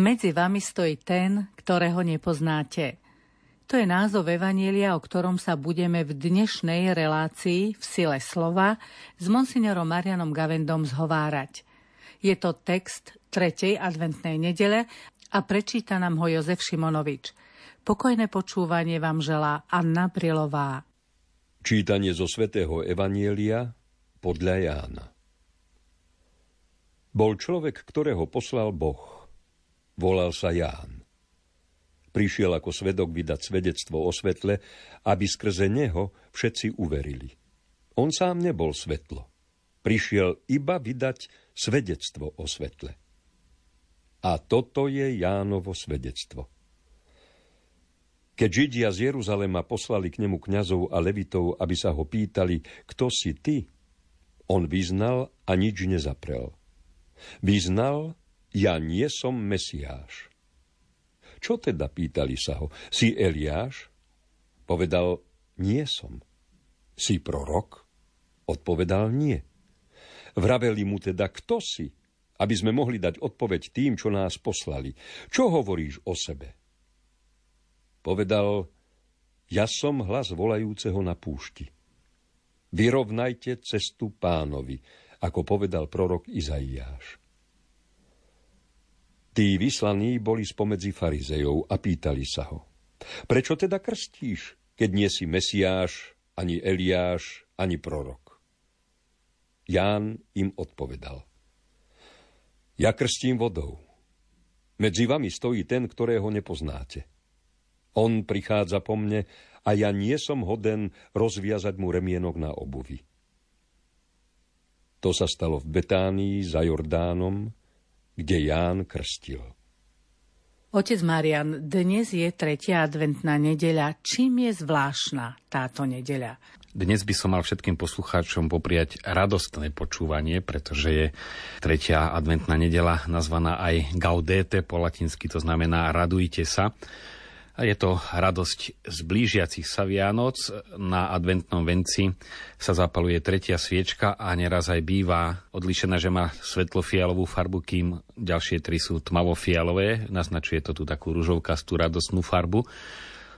Medzi vami stojí ten, ktorého nepoznáte. To je názov Evanielia, o ktorom sa budeme v dnešnej relácii v sile slova s monsignorom Marianom Gavendom zhovárať. Je to text tretej adventnej nedele a prečíta nám ho Jozef Šimonovič. Pokojné počúvanie vám želá Anna Prilová. Čítanie zo svätého Evanielia podľa Jána. Bol človek, ktorého poslal Boh – Volal sa Ján. Prišiel ako svedok vydať svedectvo o svetle, aby skrze neho všetci uverili. On sám nebol svetlo. Prišiel iba vydať svedectvo o svetle. A toto je Jánovo svedectvo. Keď Židia z Jeruzalema poslali k nemu kňazov a levitov, aby sa ho pýtali, kto si ty, on vyznal a nič nezaprel. Vyznal ja nie som Mesiáš. Čo teda, pýtali sa ho, si Eliáš? Povedal, nie som. Si prorok? Odpovedal, nie. Vraveli mu teda, kto si? Aby sme mohli dať odpoveď tým, čo nás poslali. Čo hovoríš o sebe? Povedal, ja som hlas volajúceho na púšti. Vyrovnajte cestu pánovi, ako povedal prorok Izaiáš. Tí vyslaní boli spomedzi farizejov a pýtali sa ho. Prečo teda krstíš, keď nie si Mesiáš, ani Eliáš, ani prorok? Ján im odpovedal. Ja krstím vodou. Medzi vami stojí ten, ktorého nepoznáte. On prichádza po mne a ja nie som hoden rozviazať mu remienok na obuvi. To sa stalo v Betánii za Jordánom, kde Ján krstil. Otec Marian, dnes je tretia adventná nedeľa. Čím je zvláštna táto nedeľa? Dnes by som mal všetkým poslucháčom popriať radostné počúvanie, pretože je tretia adventná nedela nazvaná aj Gaudete po latinsky, to znamená radujte sa. Je to radosť z blížiacich sa Vianoc. Na adventnom venci sa zapaluje tretia sviečka a neraz aj býva odlišená, že má svetlo-fialovú farbu, kým ďalšie tri sú tmavo-fialové. Naznačuje to tú takú ružovkastú radostnú farbu.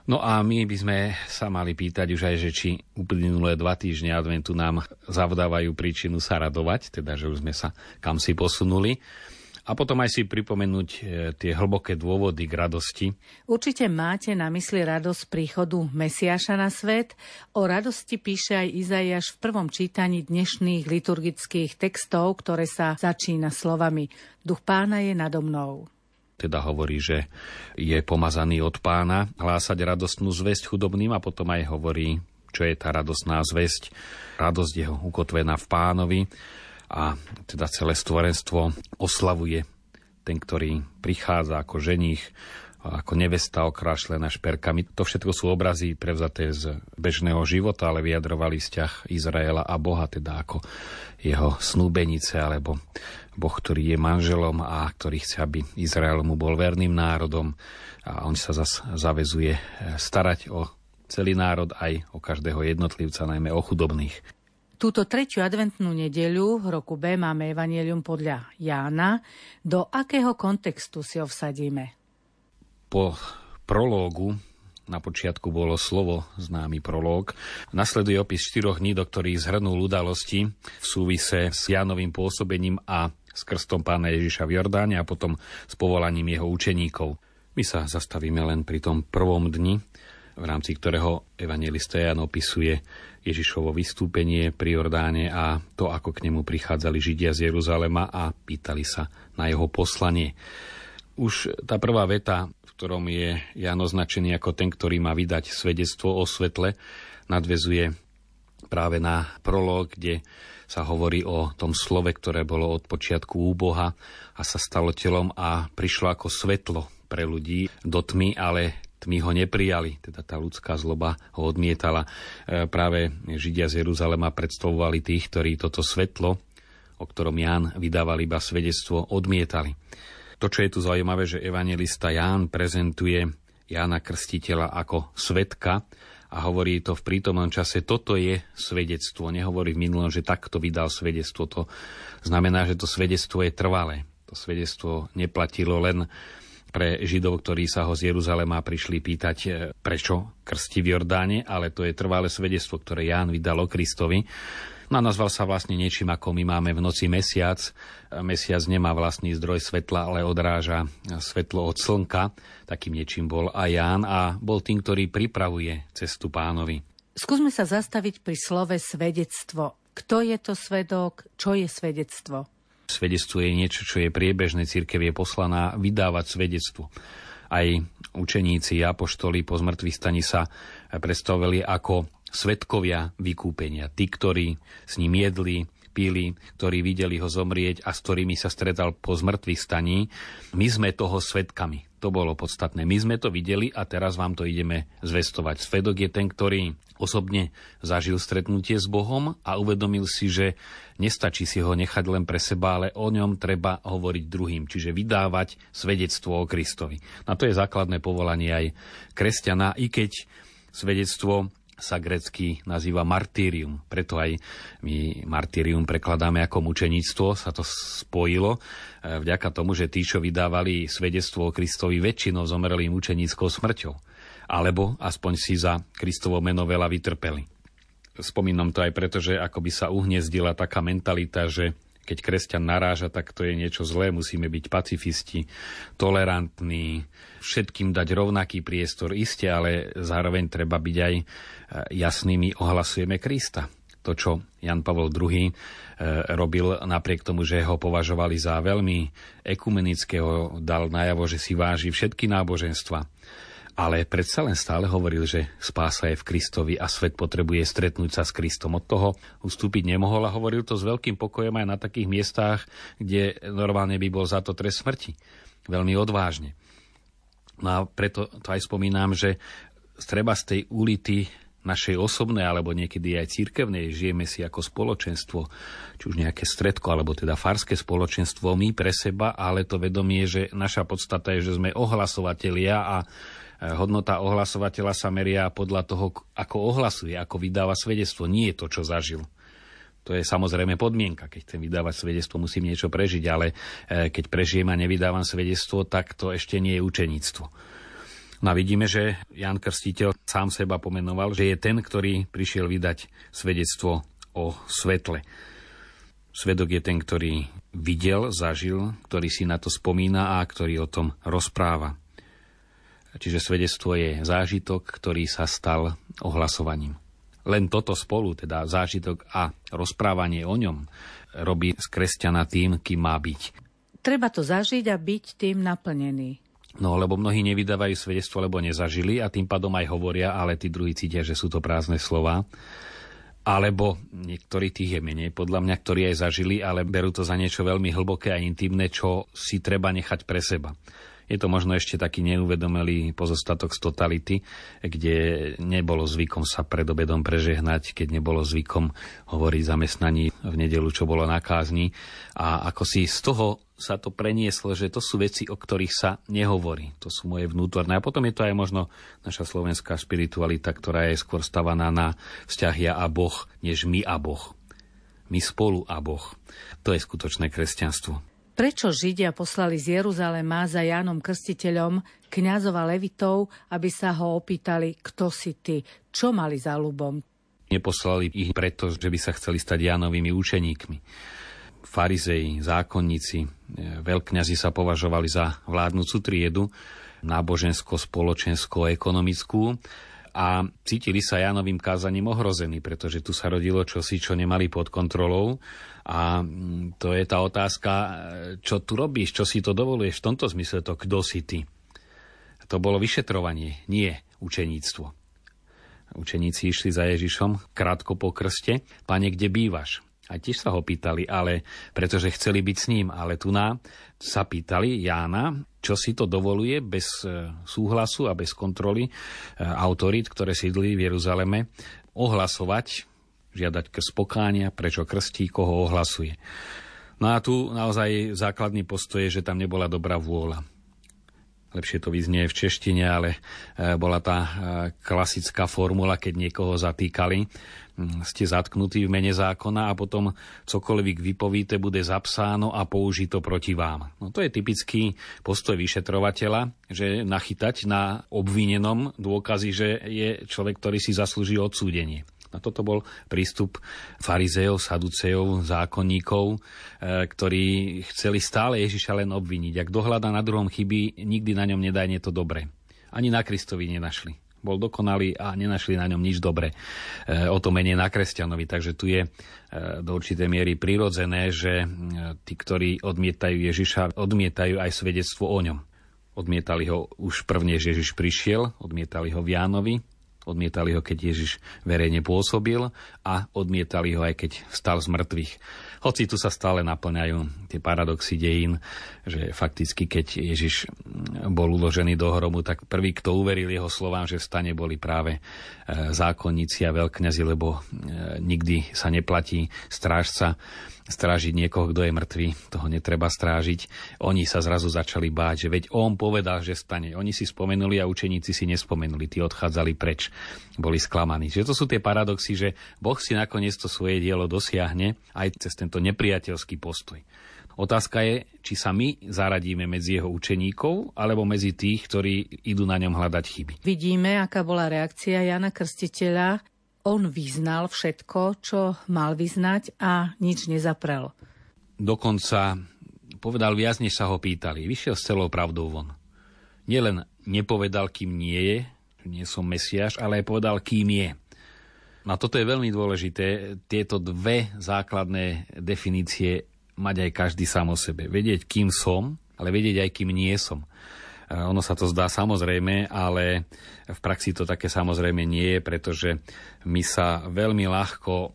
No a my by sme sa mali pýtať už aj, že či uplynulé dva týždne adventu nám zavdávajú príčinu sa radovať, teda že už sme sa kam si posunuli a potom aj si pripomenúť e, tie hlboké dôvody k radosti. Určite máte na mysli radosť príchodu Mesiaša na svet. O radosti píše aj Izaiáš v prvom čítaní dnešných liturgických textov, ktoré sa začína slovami Duch pána je nado mnou teda hovorí, že je pomazaný od pána, hlásať radostnú zväzť chudobným a potom aj hovorí, čo je tá radostná zväzť. Radosť je ukotvená v pánovi a teda celé stvorenstvo oslavuje ten, ktorý prichádza ako ženích, ako nevesta okrášlená šperkami. To všetko sú obrazy prevzaté z bežného života, ale vyjadrovali vzťah Izraela a Boha, teda ako jeho snúbenice, alebo Boh, ktorý je manželom a ktorý chce, aby Izrael mu bol verným národom a on sa zase zavezuje starať o celý národ aj o každého jednotlivca, najmä o chudobných. Túto tretiu adventnú nedeľu v roku B máme Evangelium podľa Jána. Do akého kontextu si ho vsadíme? Po prológu na počiatku bolo slovo, známy prológ. Nasleduje opis štyroch dní, do ktorých zhrnul udalosti v súvise s Jánovým pôsobením a s krstom pána Ježiša v Jordáne a potom s povolaním jeho učeníkov. My sa zastavíme len pri tom prvom dni, v rámci ktorého evangelista Jan opisuje Ježišovo vystúpenie pri Jordáne a to, ako k nemu prichádzali Židia z Jeruzalema a pýtali sa na jeho poslanie. Už tá prvá veta, v ktorom je Jan označený ako ten, ktorý má vydať svedectvo o svetle, nadvezuje práve na prolog, kde sa hovorí o tom slove, ktoré bolo od počiatku u Boha a sa stalo telom a prišlo ako svetlo pre ľudí do tmy, ale tmy ho neprijali, teda tá ľudská zloba ho odmietala. E, práve Židia z Jeruzalema predstavovali tých, ktorí toto svetlo, o ktorom Ján vydával iba svedectvo, odmietali. To, čo je tu zaujímavé, že evangelista Ján prezentuje Jána Krstiteľa ako svetka a hovorí to v prítomnom čase, toto je svedectvo. Nehovorí v minulom, že takto vydal svedectvo. To znamená, že to svedectvo je trvalé. To svedectvo neplatilo len pre Židov, ktorí sa ho z Jeruzalema prišli pýtať, e, prečo krsti v Jordáne, ale to je trvalé svedectvo, ktoré Ján vydal o Kristovi. No a nazval sa vlastne niečím, ako my máme v noci mesiac. Mesiac nemá vlastný zdroj svetla, ale odráža svetlo od slnka. Takým niečím bol aj Ján a bol tým, ktorý pripravuje cestu pánovi. Skúsme sa zastaviť pri slove svedectvo. Kto je to svedok? Čo je svedectvo? Svedectvo je niečo, čo je priebežné. Církev je poslaná vydávať svedectvo. Aj učeníci a apoštoli po zmrtvých staní sa predstavili ako svetkovia vykúpenia. Tí, ktorí s ním jedli, pili, ktorí videli ho zomrieť a s ktorými sa stretal po zmrtvých staní. My sme toho svetkami. To bolo podstatné. My sme to videli a teraz vám to ideme zvestovať. Svedok je ten, ktorý osobne zažil stretnutie s Bohom a uvedomil si, že nestačí si ho nechať len pre seba, ale o ňom treba hovoriť druhým, čiže vydávať svedectvo o Kristovi. Na to je základné povolanie aj kresťana, i keď svedectvo sa grecky nazýva martírium. Preto aj my martírium prekladáme ako mučeníctvo, sa to spojilo e, vďaka tomu, že tí, čo vydávali svedectvo o Kristovi, väčšinou zomreli mučeníckou smrťou. Alebo aspoň si za Kristovo meno veľa vytrpeli. Spomínam to aj preto, že ako by sa uhniezdila taká mentalita, že keď kresťan naráža, tak to je niečo zlé. Musíme byť pacifisti, tolerantní, všetkým dať rovnaký priestor. Isté, ale zároveň treba byť aj e, jasnými. Ohlasujeme Krista. To, čo Jan Pavel II e, robil napriek tomu, že ho považovali za veľmi ekumenického, dal najavo, že si váži všetky náboženstva ale predsa len stále hovoril, že spása je v Kristovi a svet potrebuje stretnúť sa s Kristom. Od toho ustúpiť nemohol a hovoril to s veľkým pokojom aj na takých miestach, kde normálne by bol za to trest smrti. Veľmi odvážne. No a preto to aj spomínam, že treba z tej ulity našej osobnej alebo niekedy aj církevnej žijeme si ako spoločenstvo, či už nejaké stredko alebo teda farské spoločenstvo, my pre seba, ale to vedomie, že naša podstata je, že sme ohlasovatelia a hodnota ohlasovateľa sa meria podľa toho, ako ohlasuje, ako vydáva svedectvo. Nie to, čo zažil. To je samozrejme podmienka. Keď chcem vydávať svedectvo, musím niečo prežiť, ale e, keď prežijem a nevydávam svedectvo, tak to ešte nie je učeníctvo. No a vidíme, že Jan Krstiteľ sám seba pomenoval, že je ten, ktorý prišiel vydať svedectvo o svetle. Svedok je ten, ktorý videl, zažil, ktorý si na to spomína a ktorý o tom rozpráva. Čiže svedectvo je zážitok, ktorý sa stal ohlasovaním. Len toto spolu, teda zážitok a rozprávanie o ňom, robí z kresťana tým, kým má byť. Treba to zažiť a byť tým naplnený. No, lebo mnohí nevydávajú svedectvo, lebo nezažili a tým pádom aj hovoria, ale tí druhí cítia, že sú to prázdne slova. Alebo niektorí tých je menej, podľa mňa, ktorí aj zažili, ale berú to za niečo veľmi hlboké a intimné, čo si treba nechať pre seba. Je to možno ešte taký neuvedomelý pozostatok z totality, kde nebolo zvykom sa pred obedom prežehnať, keď nebolo zvykom hovoriť zamestnaní v nedelu, čo bolo na kázni. A ako si z toho sa to prenieslo, že to sú veci, o ktorých sa nehovorí. To sú moje vnútorné. A potom je to aj možno naša slovenská spiritualita, ktorá je skôr stavaná na vzťah ja a Boh, než my a Boh. My spolu a Boh. To je skutočné kresťanstvo. Prečo Židia poslali z Jeruzalema za Jánom Krstiteľom kňazov a levitov, aby sa ho opýtali, kto si ty, čo mali za ľubom? Neposlali ich preto, že by sa chceli stať Jánovými učeníkmi. Farizei, zákonníci, e, veľkňazi sa považovali za vládnúcu triedu, nábožensko, spoločensko, ekonomickú a cítili sa Jánovým kázaním ohrození, pretože tu sa rodilo čosi, čo nemali pod kontrolou. A mm, to je tá otázka, čo tu robíš, čo si to dovoluješ v tomto zmysle, to kto si ty. To bolo vyšetrovanie, nie učeníctvo. Učeníci išli za Ježišom krátko po krste. Pane, kde bývaš? A tiež sa ho pýtali, ale pretože chceli byť s ním. Ale tu na sa pýtali Jána, čo si to dovoluje bez e, súhlasu a bez kontroly e, autorít, ktoré sídli v Jeruzaleme, ohlasovať, žiadať krst pokánia, prečo krstí, koho ohlasuje. No a tu naozaj základný postoj je, že tam nebola dobrá vôľa. Lepšie to vyznie v češtine, ale e, bola tá e, klasická formula, keď niekoho zatýkali. Mm, ste zatknutí v mene zákona a potom cokoľvek vypovíte, bude zapsáno a použito proti vám. No to je typický postoj vyšetrovateľa, že nachytať na obvinenom dôkazy, že je človek, ktorý si zaslúži odsúdenie. A toto bol prístup farizejov, saducejov, zákonníkov, e, ktorí chceli stále Ježiša len obviniť. Ak dohľada na druhom chyby, nikdy na ňom nedá to dobre. Ani na Kristovi nenašli. Bol dokonalý a nenašli na ňom nič dobre. E, o to menej na kresťanovi. Takže tu je e, do určitej miery prirodzené, že tí, ktorí odmietajú Ježiša, odmietajú aj svedectvo o ňom. Odmietali ho už prvne, že Ježiš prišiel, odmietali ho v Jánovi, Odmietali ho, keď Ježiš verejne pôsobil a odmietali ho aj keď vstal z mŕtvych. Hoci tu sa stále naplňajú tie paradoxy dejín, že fakticky, keď Ježiš bol uložený do hromu, tak prvý, kto uveril jeho slovám, že stane, boli práve e, zákonníci a veľkňazi, lebo e, nikdy sa neplatí strážca strážiť niekoho, kto je mŕtvý, toho netreba strážiť. Oni sa zrazu začali báť, že veď on povedal, že stane. Oni si spomenuli a učeníci si nespomenuli, tí odchádzali preč, boli sklamaní. Že to sú tie paradoxy, že Boh si nakoniec to svoje dielo dosiahne aj cez tento nepriateľský postoj. Otázka je, či sa my zaradíme medzi jeho učeníkov, alebo medzi tých, ktorí idú na ňom hľadať chyby. Vidíme, aká bola reakcia Jana Krstiteľa on vyznal všetko, čo mal vyznať a nič nezaprel. Dokonca povedal viac, než sa ho pýtali. Vyšiel s celou pravdou von. Nielen nepovedal, kým nie je, nie som Mesiáš, ale aj povedal, kým je. No a toto je veľmi dôležité, tieto dve základné definície mať aj každý sám o sebe. Vedieť, kým som, ale vedieť aj, kým nie som. Ono sa to zdá samozrejme, ale v praxi to také samozrejme nie je, pretože my sa veľmi ľahko e,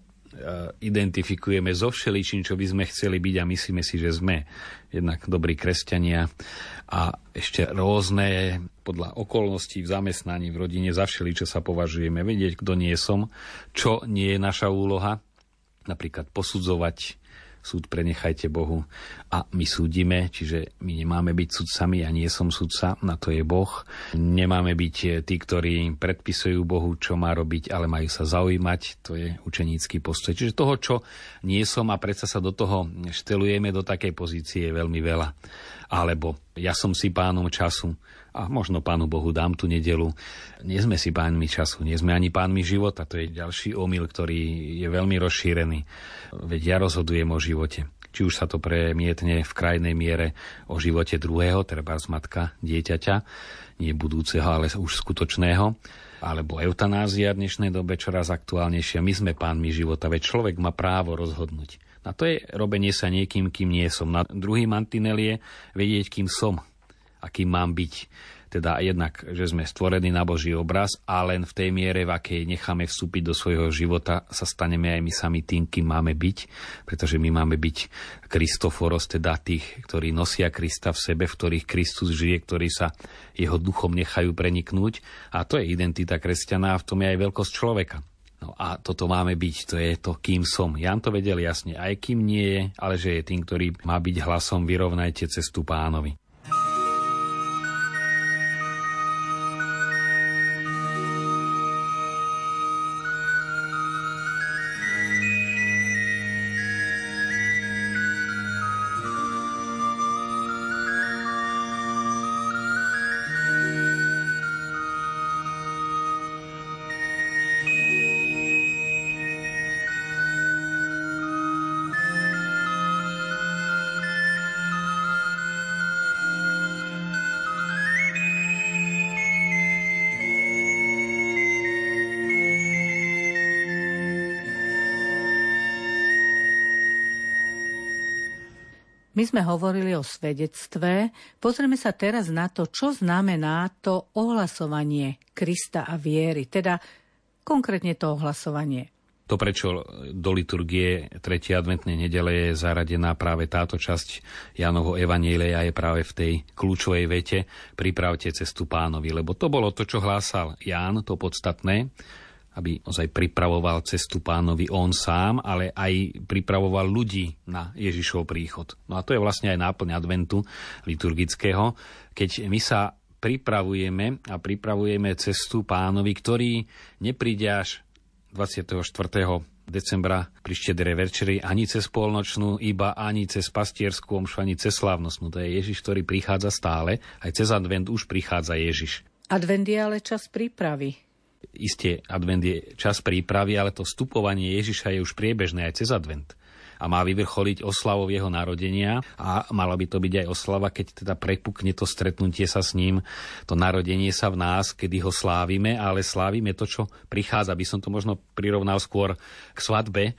identifikujeme so všeličím, čo by sme chceli byť a myslíme si, že sme jednak dobrí kresťania a ešte rôzne podľa okolností v zamestnaní, v rodine, za všeli, čo sa považujeme, vedieť, kto nie som, čo nie je naša úloha, napríklad posudzovať súd prenechajte Bohu a my súdime, čiže my nemáme byť sudcami, ja nie som sudca, na to je Boh. Nemáme byť tí, ktorí predpisujú Bohu, čo má robiť, ale majú sa zaujímať, to je učenícky postoj. Čiže toho, čo nie som a predsa sa do toho štelujeme do takej pozície je veľmi veľa. Alebo ja som si pánom času, a možno Pánu Bohu dám tú nedelu. Nie sme si pánmi času, nie sme ani pánmi života. To je ďalší omyl, ktorý je veľmi rozšírený. Veď ja rozhodujem o živote. Či už sa to premietne v krajnej miere o živote druhého, treba z matka dieťaťa, nie budúceho, ale už skutočného alebo eutanázia v dnešnej dobe čoraz aktuálnejšia. My sme pánmi života, veď človek má právo rozhodnúť. A to je robenie sa niekým, kým nie som. Na druhý mantinel je vedieť, kým som akým mám byť. Teda jednak, že sme stvorení na Boží obraz a len v tej miere, v akej necháme vstúpiť do svojho života, sa staneme aj my sami tým, kým máme byť, pretože my máme byť Kristoforos, teda tých, ktorí nosia Krista v sebe, v ktorých Kristus žije, ktorí sa jeho duchom nechajú preniknúť. A to je identita kresťana a v tom je aj veľkosť človeka. No a toto máme byť, to je to, kým som. Jan to vedel jasne, aj kým nie je, ale že je tým, ktorý má byť hlasom, vyrovnajte cestu pánovi. My sme hovorili o svedectve. Pozrieme sa teraz na to, čo znamená to ohlasovanie Krista a viery, teda konkrétne to ohlasovanie. To, prečo do liturgie 3. adventnej nedele je zaradená práve táto časť Janovho Evanielia je práve v tej kľúčovej vete pripravte cestu pánovi, lebo to bolo to, čo hlásal Ján, to podstatné, aby ozaj pripravoval cestu pánovi on sám, ale aj pripravoval ľudí na Ježišov príchod. No a to je vlastne aj náplň adventu liturgického, keď my sa pripravujeme a pripravujeme cestu pánovi, ktorý nepríde až 24 decembra pri štedrej večeri ani cez polnočnú, iba ani cez pastierskú omšu, ani cez slávnostnú. To je Ježiš, ktorý prichádza stále. Aj cez advent už prichádza Ježiš. Advent je ale čas prípravy. Isté, advent je čas prípravy, ale to vstupovanie Ježiša je už priebežné aj cez advent a má vyvrcholiť oslavou jeho narodenia a mala by to byť aj oslava, keď teda prepukne to stretnutie sa s ním, to narodenie sa v nás, kedy ho slávime, ale slávime to, čo prichádza. By som to možno prirovnal skôr k svadbe,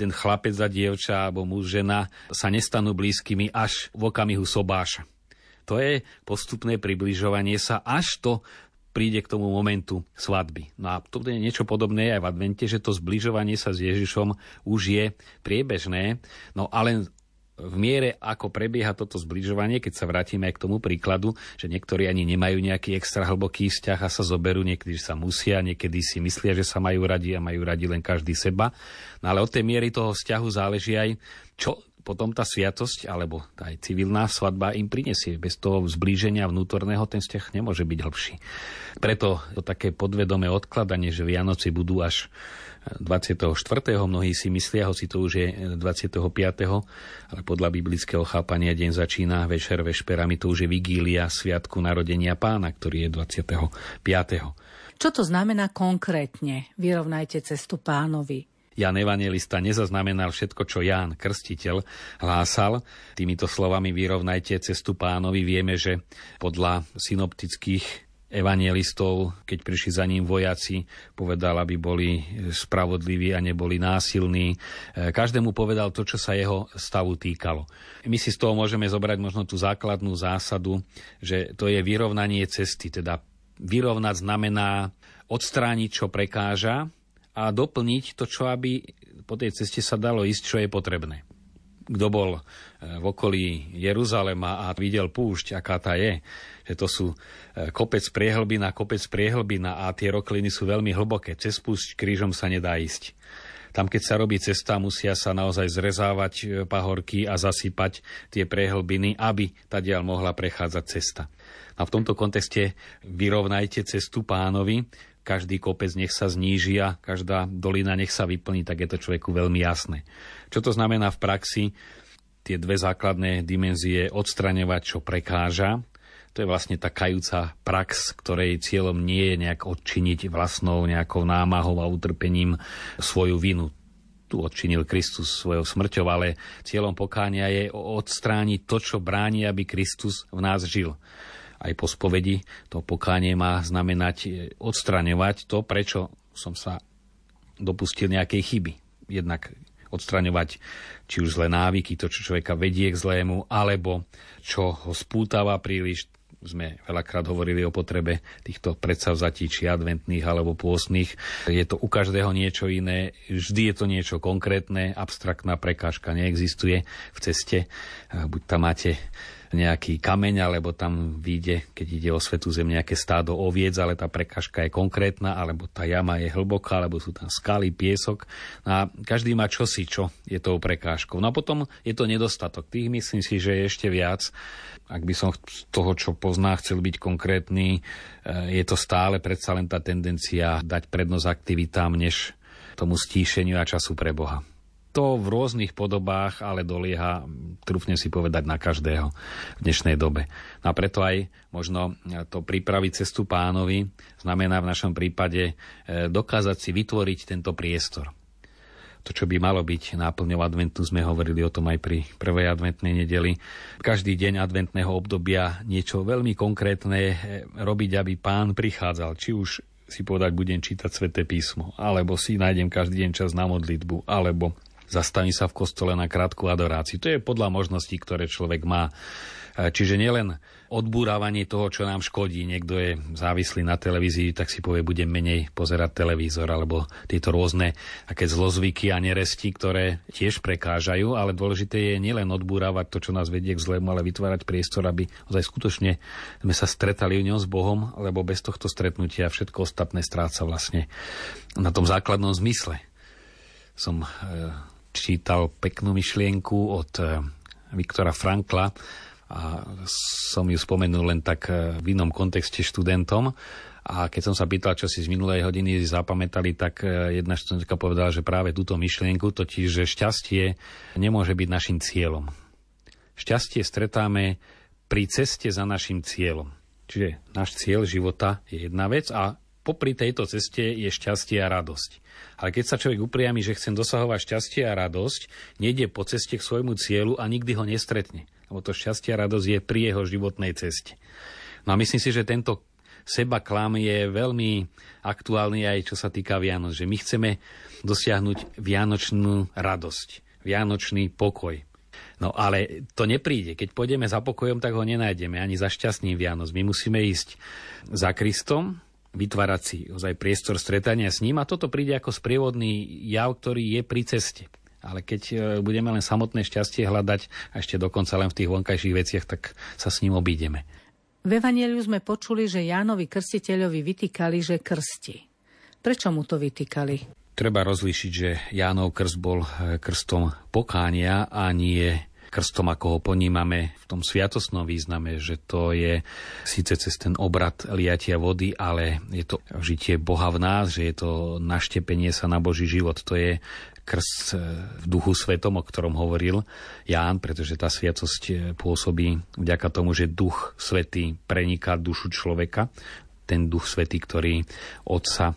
ten chlapec a dievča alebo muž, žena sa nestanú blízkymi až v okamihu sobáša. To je postupné približovanie sa, až to príde k tomu momentu svadby. No a to je niečo podobné aj v advente, že to zbližovanie sa s Ježišom už je priebežné, no ale v miere, ako prebieha toto zbližovanie, keď sa vrátime aj k tomu príkladu, že niektorí ani nemajú nejaký extra hlboký vzťah a sa zoberú, niekedy sa musia, niekedy si myslia, že sa majú radi a majú radi len každý seba. No ale od tej miery toho vzťahu záleží aj, čo potom tá sviatosť alebo aj civilná svadba im prinesie. Bez toho zblíženia vnútorného ten vzťah nemôže byť hlbší. Preto to také podvedomé odkladanie, že Vianoci budú až 24. Mnohí si myslia, hoci to už je 25. ale podľa biblického chápania deň začína večer vešperami, to už je vigília Sviatku narodenia pána, ktorý je 25. Čo to znamená konkrétne? Vyrovnajte cestu pánovi. Jan Evangelista nezaznamenal všetko, čo Ján Krstiteľ hlásal. Týmito slovami vyrovnajte cestu pánovi. Vieme, že podľa synoptických evangelistov, keď prišli za ním vojaci, povedal, aby boli spravodliví a neboli násilní. Každému povedal to, čo sa jeho stavu týkalo. My si z toho môžeme zobrať možno tú základnú zásadu, že to je vyrovnanie cesty, teda vyrovnať znamená odstrániť, čo prekáža a doplniť to, čo aby po tej ceste sa dalo ísť, čo je potrebné. Kto bol e, v okolí Jeruzalema a videl púšť, aká tá je, že to sú e, kopec priehlbina, kopec priehlbina a tie rokliny sú veľmi hlboké. Cez púšť krížom sa nedá ísť. Tam, keď sa robí cesta, musia sa naozaj zrezávať e, pahorky a zasypať tie prehlbiny, aby tá diaľ mohla prechádzať cesta. A v tomto kontexte vyrovnajte cestu pánovi, každý kopec nech sa zníži a každá dolina nech sa vyplní, tak je to človeku veľmi jasné. Čo to znamená v praxi? Tie dve základné dimenzie odstraňovať, čo prekáža, to je vlastne tá kajúca prax, ktorej cieľom nie je nejak odčiniť vlastnou nejakou námahou a utrpením svoju vinu. Tu odčinil Kristus svojou smrťou, ale cieľom pokánia je odstrániť to, čo bráni, aby Kristus v nás žil aj po spovedi. To pokánie má znamenať e, odstraňovať to, prečo som sa dopustil nejakej chyby. Jednak odstraňovať či už zlé návyky, to, čo človeka vedie k zlému, alebo čo ho spútava príliš. Sme veľakrát hovorili o potrebe týchto predsavzatí, či adventných alebo pôstnych. Je to u každého niečo iné, vždy je to niečo konkrétne, abstraktná prekážka neexistuje v ceste. Buď tam máte nejaký kameň, alebo tam vyjde, keď ide o svetú zem, nejaké stádo oviec, ale tá prekažka je konkrétna, alebo tá jama je hlboká, alebo sú tam skaly, piesok. A každý má čosi, čo je tou prekážkou. No a potom je to nedostatok. Tých myslím si, že je ešte viac. Ak by som z toho, čo pozná, chcel byť konkrétny, e, je to stále predsa len tá tendencia dať prednosť aktivitám, než tomu stíšeniu a času pre Boha to v rôznych podobách, ale dolieha, trúfne si povedať, na každého v dnešnej dobe. No a preto aj možno to pripraviť cestu pánovi znamená v našom prípade e, dokázať si vytvoriť tento priestor. To, čo by malo byť náplňou adventu, sme hovorili o tom aj pri prvej adventnej nedeli. Každý deň adventného obdobia niečo veľmi konkrétne e, robiť, aby pán prichádzal. Či už si povedať, budem čítať sväté písmo, alebo si nájdem každý deň čas na modlitbu, alebo zastaví sa v kostole na krátku adoráciu. To je podľa možností, ktoré človek má. Čiže nielen odbúravanie toho, čo nám škodí. Niekto je závislý na televízii, tak si povie, budem menej pozerať televízor, alebo tieto rôzne aké zlozvyky a neresti, ktoré tiež prekážajú, ale dôležité je nielen odbúravať to, čo nás vedie k zlému, ale vytvárať priestor, aby ozaj skutočne sme sa stretali v ňom s Bohom, lebo bez tohto stretnutia všetko ostatné stráca vlastne na tom základnom zmysle. Som e, čítal peknú myšlienku od eh, Viktora Frankla a som ju spomenul len tak e, v inom kontexte študentom. A keď som sa pýtal, čo si z minulej hodiny zapamätali, tak e, jedna študentka povedala, že práve túto myšlienku, totiž, že šťastie nemôže byť našim cieľom. Šťastie stretáme pri ceste za našim cieľom. Čiže náš cieľ života je jedna vec a popri tejto ceste je šťastie a radosť. Ale keď sa človek upriami, že chcem dosahovať šťastie a radosť, nejde po ceste k svojmu cieľu a nikdy ho nestretne. Lebo to šťastie a radosť je pri jeho životnej ceste. No a myslím si, že tento seba klam je veľmi aktuálny aj čo sa týka Vianoc, že my chceme dosiahnuť vianočnú radosť, vianočný pokoj, No ale to nepríde. Keď pôjdeme za pokojom, tak ho nenájdeme ani za šťastným Vianoc. My musíme ísť za Kristom, vytvárať si ozaj priestor stretania s ním a toto príde ako sprievodný jav, ktorý je pri ceste. Ale keď e, budeme len samotné šťastie hľadať a ešte dokonca len v tých vonkajších veciach, tak sa s ním obídeme. V Evangeliu sme počuli, že Jánovi krstiteľovi vytýkali, že krsti. Prečo mu to vytýkali? Treba rozlíšiť, že Jánov krst bol e, krstom pokánia a nie krstom, ako ho ponímame v tom sviatostnom význame, že to je síce cez ten obrad liatia vody, ale je to žitie Boha v nás, že je to naštepenie sa na Boží život. To je krst e, v duchu svetom, o ktorom hovoril Ján, pretože tá sviatosť e, pôsobí vďaka tomu, že duch svetý preniká dušu človeka, ten duch svetý, ktorý Otca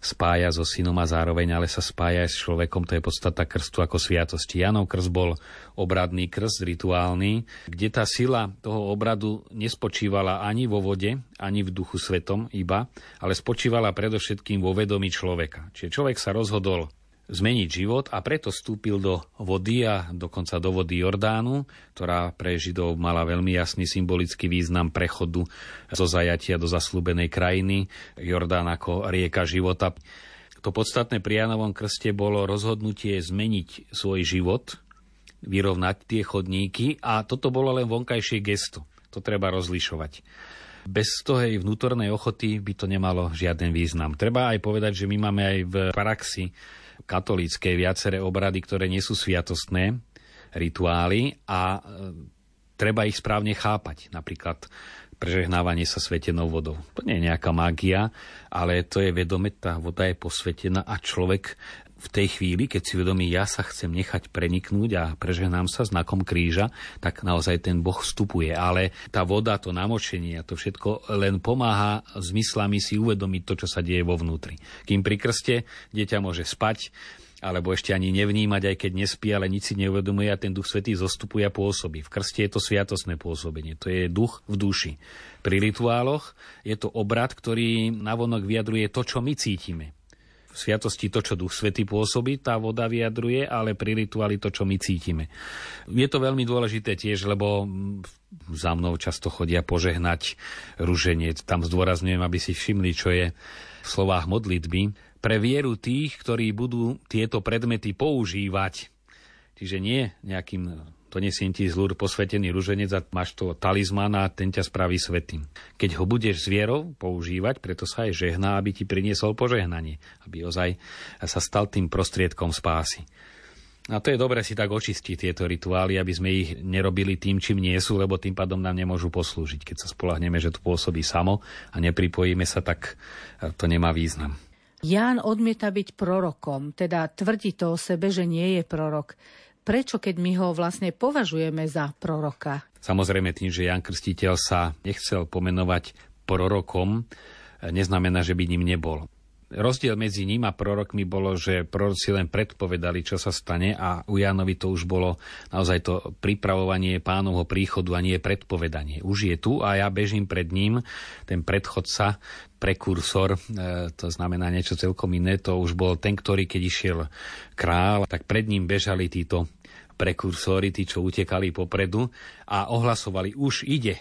spája so synom a zároveň ale sa spája aj s človekom, to je podstata krstu ako sviatosti. Janov krst bol obradný krst, rituálny, kde tá sila toho obradu nespočívala ani vo vode, ani v duchu svetom iba, ale spočívala predovšetkým vo vedomí človeka. Čiže človek sa rozhodol zmeniť život a preto vstúpil do vody a dokonca do vody Jordánu, ktorá pre Židov mala veľmi jasný symbolický význam prechodu zo zajatia do zaslúbenej krajiny. Jordán ako rieka života. To podstatné pri Janovom krste bolo rozhodnutie zmeniť svoj život, vyrovnať tie chodníky a toto bolo len vonkajšie gesto. To treba rozlišovať. Bez toho jej vnútornej ochoty by to nemalo žiaden význam. Treba aj povedať, že my máme aj v praxi katolíckej viaceré obrady, ktoré nie sú sviatostné rituály a e, treba ich správne chápať. Napríklad prežehnávanie sa svetenou vodou. To nie je nejaká mágia, ale to je vedome, tá voda je posvetená a človek v tej chvíli, keď si uvedomí, ja sa chcem nechať preniknúť a prežehnám sa znakom kríža, tak naozaj ten Boh vstupuje. Ale tá voda, to namočenie a to všetko len pomáha zmyslami si uvedomiť to, čo sa deje vo vnútri. Kým pri krste dieťa môže spať, alebo ešte ani nevnímať, aj keď nespí, ale nič si neuvedomuje a ten Duch Svetý zostupuje a pôsobí. V krste je to sviatosné pôsobenie, to je duch v duši. Pri rituáloch je to obrad, ktorý navonok vyjadruje to, čo my cítime sviatosti to, čo Duch Svetý pôsobí, tá voda vyjadruje, ale pri rituáli to, čo my cítime. Je to veľmi dôležité tiež, lebo za mnou často chodia požehnať ruženec. Tam zdôrazňujem, aby si všimli, čo je v slovách modlitby. Pre vieru tých, ktorí budú tieto predmety používať. Čiže nie nejakým donesiem ti z Lúr posvetený ruženec a máš to talizman a ten ťa spraví svetým. Keď ho budeš s vierou používať, preto sa aj žehná, aby ti priniesol požehnanie, aby ozaj sa stal tým prostriedkom spásy. A to je dobre si tak očistiť tieto rituály, aby sme ich nerobili tým, čím nie sú, lebo tým pádom nám nemôžu poslúžiť. Keď sa spolahneme, že to pôsobí samo a nepripojíme sa, tak to nemá význam. Ján odmieta byť prorokom, teda tvrdí to o sebe, že nie je prorok prečo, keď my ho vlastne považujeme za proroka? Samozrejme tým, že Jan Krstiteľ sa nechcel pomenovať prorokom, neznamená, že by ním nebol. Rozdiel medzi ním a prorokmi bolo, že proroci len predpovedali, čo sa stane a u Jánovi to už bolo naozaj to pripravovanie pánovho príchodu a nie predpovedanie. Už je tu a ja bežím pred ním, ten predchodca, prekursor, e, to znamená niečo celkom iné, to už bol ten, ktorý keď išiel král, tak pred ním bežali títo prekursori, tí, čo utekali popredu a ohlasovali, už ide.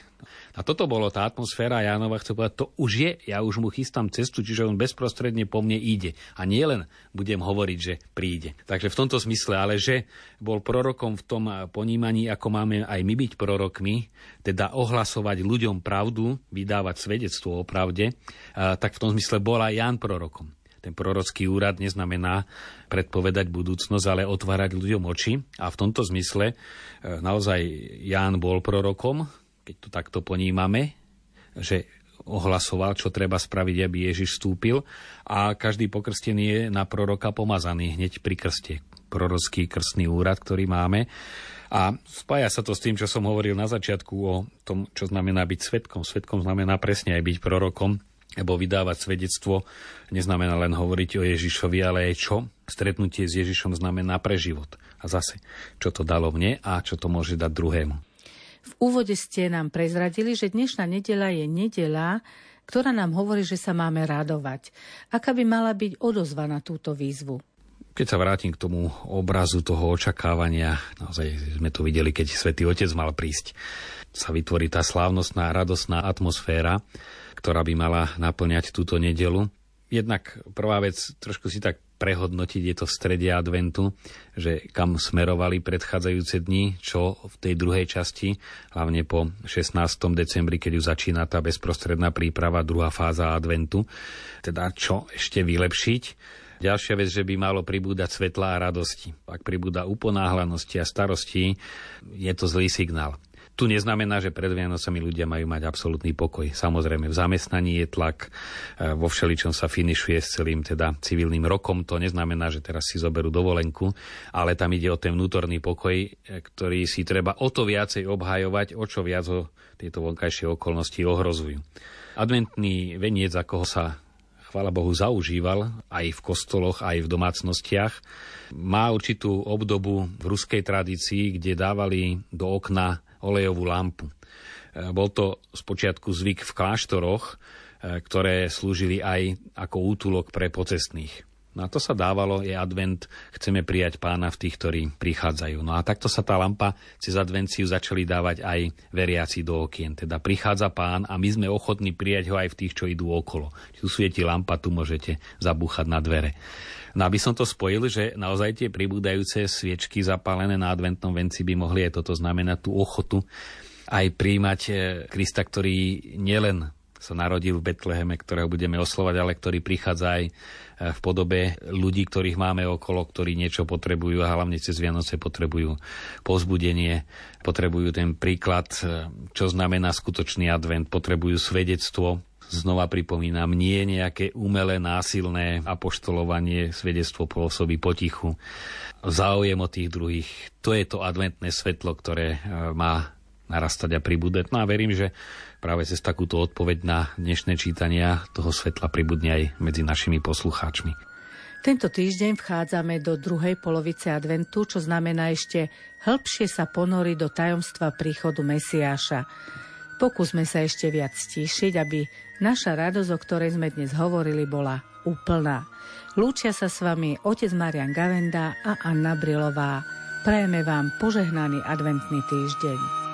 A toto bolo tá atmosféra Jánova, chce povedať, to už je, ja už mu chystám cestu, čiže on bezprostredne po mne ide. A nie len budem hovoriť, že príde. Takže v tomto smysle, ale že bol prorokom v tom ponímaní, ako máme aj my byť prorokmi, teda ohlasovať ľuďom pravdu, vydávať svedectvo o pravde, tak v tom zmysle bol aj Ján prorokom. Ten prorocký úrad neznamená predpovedať budúcnosť, ale otvárať ľuďom oči. A v tomto zmysle e, naozaj Ján bol prorokom, keď to takto ponímame, že ohlasoval, čo treba spraviť, aby Ježiš vstúpil a každý pokrstený je na proroka pomazaný hneď pri krste. Prorocký krstný úrad, ktorý máme. A spája sa to s tým, čo som hovoril na začiatku o tom, čo znamená byť svetkom. Svetkom znamená presne aj byť prorokom, lebo vydávať svedectvo neznamená len hovoriť o Ježišovi, ale aj čo? Stretnutie s Ježišom znamená pre život. A zase, čo to dalo mne a čo to môže dať druhému. V úvode ste nám prezradili, že dnešná nedela je nedela, ktorá nám hovorí, že sa máme radovať. Aká by mala byť odozva na túto výzvu? Keď sa vrátim k tomu obrazu toho očakávania, naozaj sme to videli, keď Svetý Otec mal prísť, sa vytvorí tá slávnostná, radosná atmosféra, ktorá by mala naplňať túto nedelu. Jednak prvá vec, trošku si tak prehodnotiť, je to v strede adventu, že kam smerovali predchádzajúce dni, čo v tej druhej časti, hlavne po 16. decembri, keď už začína tá bezprostredná príprava, druhá fáza adventu, teda čo ešte vylepšiť. Ďalšia vec, že by malo pribúdať svetla a radosti. Ak pribúda uponáhlanosti a starosti, je to zlý signál. Tu neznamená, že pred Vianocami ľudia majú mať absolútny pokoj. Samozrejme, v zamestnaní je tlak, e, vo všeličom sa finišuje s celým teda civilným rokom. To neznamená, že teraz si zoberú dovolenku, ale tam ide o ten vnútorný pokoj, e, ktorý si treba o to viacej obhajovať, o čo viac ho tieto vonkajšie okolnosti ohrozujú. Adventný veniec, ako ho sa chvála Bohu, zaužíval aj v kostoloch, aj v domácnostiach. Má určitú obdobu v ruskej tradícii, kde dávali do okna olejovú lampu. E, bol to spočiatku zvyk v kláštoroch, e, ktoré slúžili aj ako útulok pre pocestných. No a to sa dávalo, je advent, chceme prijať pána v tých, ktorí prichádzajú. No a takto sa tá lampa cez advenciu začali dávať aj veriaci do okien. Teda prichádza pán a my sme ochotní prijať ho aj v tých, čo idú okolo. Tu svieti lampa, tu môžete zabúchať na dvere. No aby som to spojil, že naozaj tie pribúdajúce sviečky zapálené na adventnom venci by mohli aj toto znamenať tú ochotu aj príjmať eh, Krista, ktorý nielen sa narodil v Betleheme, ktorého budeme oslovať, ale ktorý prichádza aj e, v podobe ľudí, ktorých máme okolo, ktorí niečo potrebujú a hlavne cez Vianoce potrebujú pozbudenie, potrebujú ten príklad, e, čo znamená skutočný advent, potrebujú svedectvo, Znova pripomínam, nie nejaké umelé, násilné apoštolovanie, svedectvo pôsobí potichu, záujem o tých druhých. To je to adventné svetlo, ktoré e, má narastať a pribúdať. No a verím, že práve cez takúto odpoveď na dnešné čítania toho svetla pribudne aj medzi našimi poslucháčmi. Tento týždeň vchádzame do druhej polovice adventu, čo znamená ešte hĺbšie sa ponoriť do tajomstva príchodu Mesiáša. Pokúsme sa ešte viac stíšiť, aby naša radosť, o ktorej sme dnes hovorili, bola úplná. Lúčia sa s vami otec Marian Gavenda a Anna Brilová. Prajeme vám požehnaný adventný týždeň.